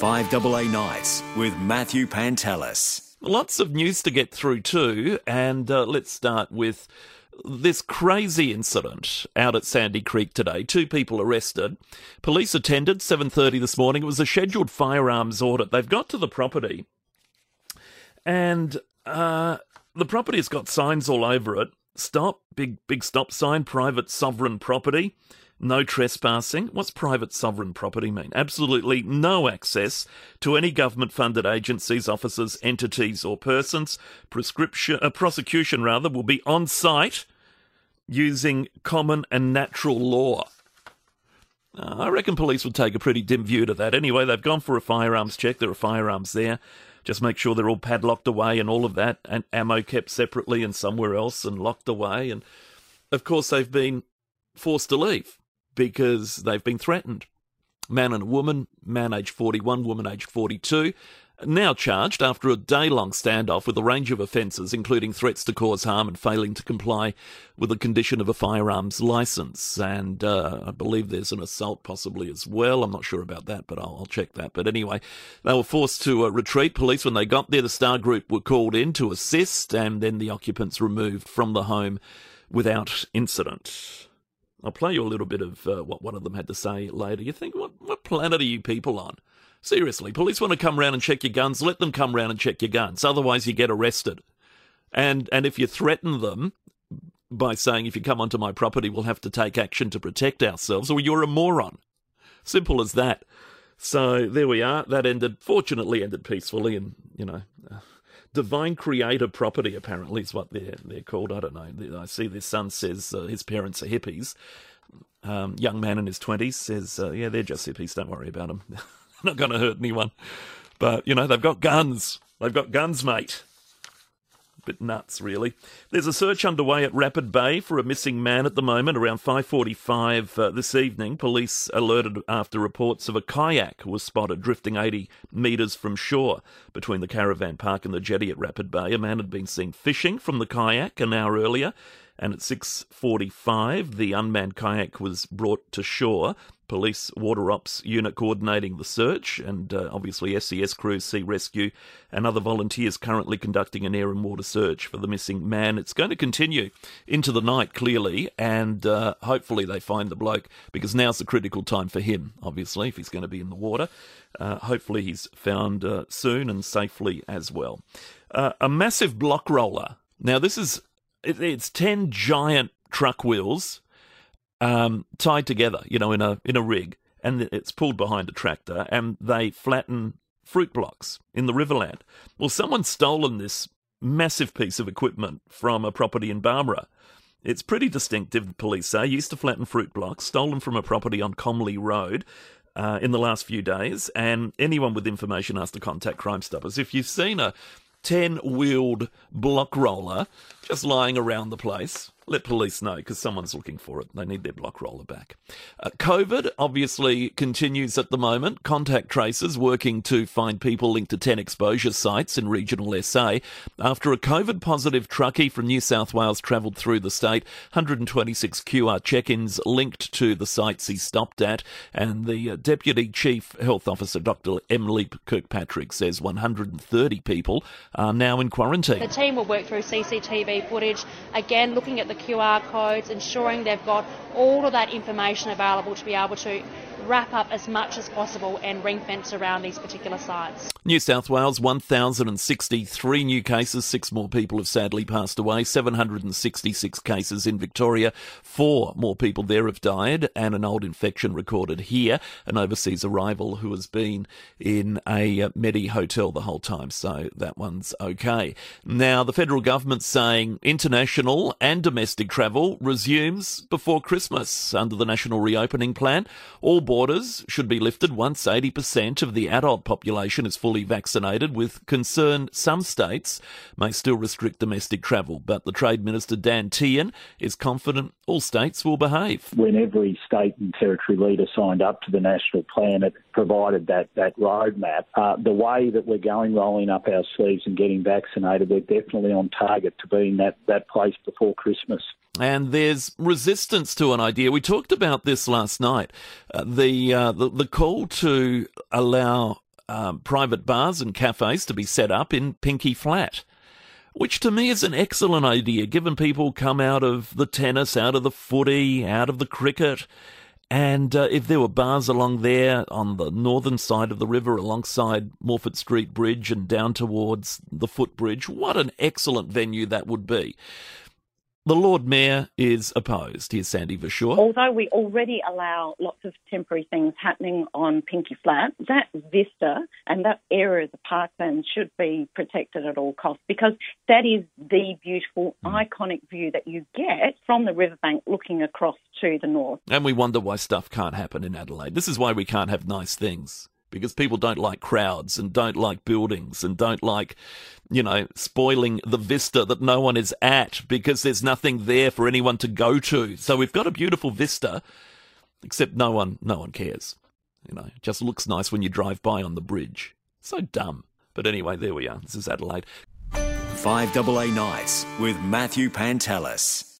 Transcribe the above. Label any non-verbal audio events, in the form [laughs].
5AA Nights with Matthew Pantelis. Lots of news to get through too, and uh, let's start with this crazy incident out at Sandy Creek today. Two people arrested. Police attended 7:30 this morning. It was a scheduled firearms audit. They've got to the property, and uh, the property has got signs all over it. Stop, big big stop sign, private sovereign property no trespassing. What's private sovereign property mean? Absolutely no access to any government funded agencies, offices, entities, or persons. Prescription, uh, prosecution, rather, will be on site using common and natural law. Uh, I reckon police would take a pretty dim view to that. Anyway, they've gone for a firearms check. There are firearms there. Just make sure they're all padlocked away and all of that, and ammo kept separately and somewhere else and locked away. And of course, they've been forced to leave because they've been threatened. Man and woman, man aged 41, woman aged 42, now charged after a day long standoff with a range of offences, including threats to cause harm and failing to comply with the condition of a firearms licence. And uh, I believe there's an assault possibly as well. I'm not sure about that, but I'll, I'll check that. But anyway, they were forced to uh, retreat. Police, when they got there, the Star Group were called in to assist, and then the occupants removed from the home without incident. I'll play you a little bit of uh, what one of them had to say later. You think, what, what planet are you people on? Seriously, police want to come round and check your guns, let them come round and check your guns. Otherwise, you get arrested. And, and if you threaten them by saying, if you come onto my property, we'll have to take action to protect ourselves, or you're a moron. Simple as that. So there we are. That ended, fortunately, ended peacefully, and, you know. Uh, Divine Creator Property, apparently, is what they're they're called. I don't know. I see their son says uh, his parents are hippies. Um, young man in his twenties says, uh, "Yeah, they're just hippies. Don't worry about them. [laughs] not going to hurt anyone." But you know, they've got guns. They've got guns, mate bit nuts, really. There's a search underway at Rapid Bay for a missing man at the moment. Around 5:45 uh, this evening, police alerted after reports of a kayak was spotted drifting 80 metres from shore between the caravan park and the jetty at Rapid Bay. A man had been seen fishing from the kayak an hour earlier and at 6:45 the unmanned kayak was brought to shore police water ops unit coordinating the search and uh, obviously SES crews sea rescue and other volunteers currently conducting an air and water search for the missing man. It's going to continue into the night clearly and uh, hopefully they find the bloke because now's the critical time for him obviously if he's going to be in the water. Uh, hopefully he's found uh, soon and safely as well. Uh, a massive block roller. Now this is it, it's 10 giant truck wheels um, tied together, you know, in a in a rig, and it's pulled behind a tractor, and they flatten fruit blocks in the Riverland. Well, someone's stolen this massive piece of equipment from a property in Barmera. It's pretty distinctive, the police say. Used to flatten fruit blocks, stolen from a property on Comley Road. Uh, in the last few days, and anyone with information has to contact Crime Stoppers. If you've seen a 10 wheeled block roller just lying around the place, let police know because someone's looking for it. They need their block roller back. Uh, COVID obviously continues at the moment. Contact tracers working to find people linked to 10 exposure sites in regional SA. After a COVID positive truckie from New South Wales travelled through the state, 126 QR check ins linked to the sites he stopped at. And the uh, Deputy Chief Health Officer, Dr. Emily Kirkpatrick, says 130 people are now in quarantine. The team will work through CCTV footage, again looking at the QR codes, ensuring they've got all of that information available to be able to wrap up as much as possible and ring fence around these particular sites. New South Wales, 1,063 new cases. Six more people have sadly passed away. 766 cases in Victoria. Four more people there have died, and an old infection recorded here. An overseas arrival who has been in a uh, Medi hotel the whole time, so that one's okay. Now, the federal government's saying international and domestic travel resumes before Christmas under the National Reopening Plan. All borders should be lifted once 80% of the adult population is fully vaccinated, with concern some states may still restrict domestic travel. But the Trade Minister Dan Tehan is confident all states will behave. When every state and territory leader signed up to the national plan, it provided that, that roadmap. Uh, the way that we're going, rolling up our sleeves and getting vaccinated, we're definitely on target to being that, that place before Christmas and there's resistance to an idea. We talked about this last night. Uh, the, uh, the, the call to allow um, private bars and cafes to be set up in Pinky Flat which to me is an excellent idea, given people come out of the tennis, out of the footy, out of the cricket. And uh, if there were bars along there on the northern side of the river, alongside Morphett Street Bridge and down towards the footbridge, what an excellent venue that would be. The Lord Mayor is opposed. Here's Sandy Verschoor. Although we already allow lots of temporary things happening on Pinky Flat, that vista and that area of the parkland should be protected at all costs because that is the beautiful, mm. iconic view that you get from the riverbank looking across to the north. And we wonder why stuff can't happen in Adelaide. This is why we can't have nice things because people don't like crowds and don't like buildings and don't like, you know, spoiling the vista that no one is at because there's nothing there for anyone to go to. So we've got a beautiful vista, except no one, no one cares. You know, it just looks nice when you drive by on the bridge. So dumb. But anyway, there we are. This is Adelaide. 5AA Nights with Matthew Pantelis.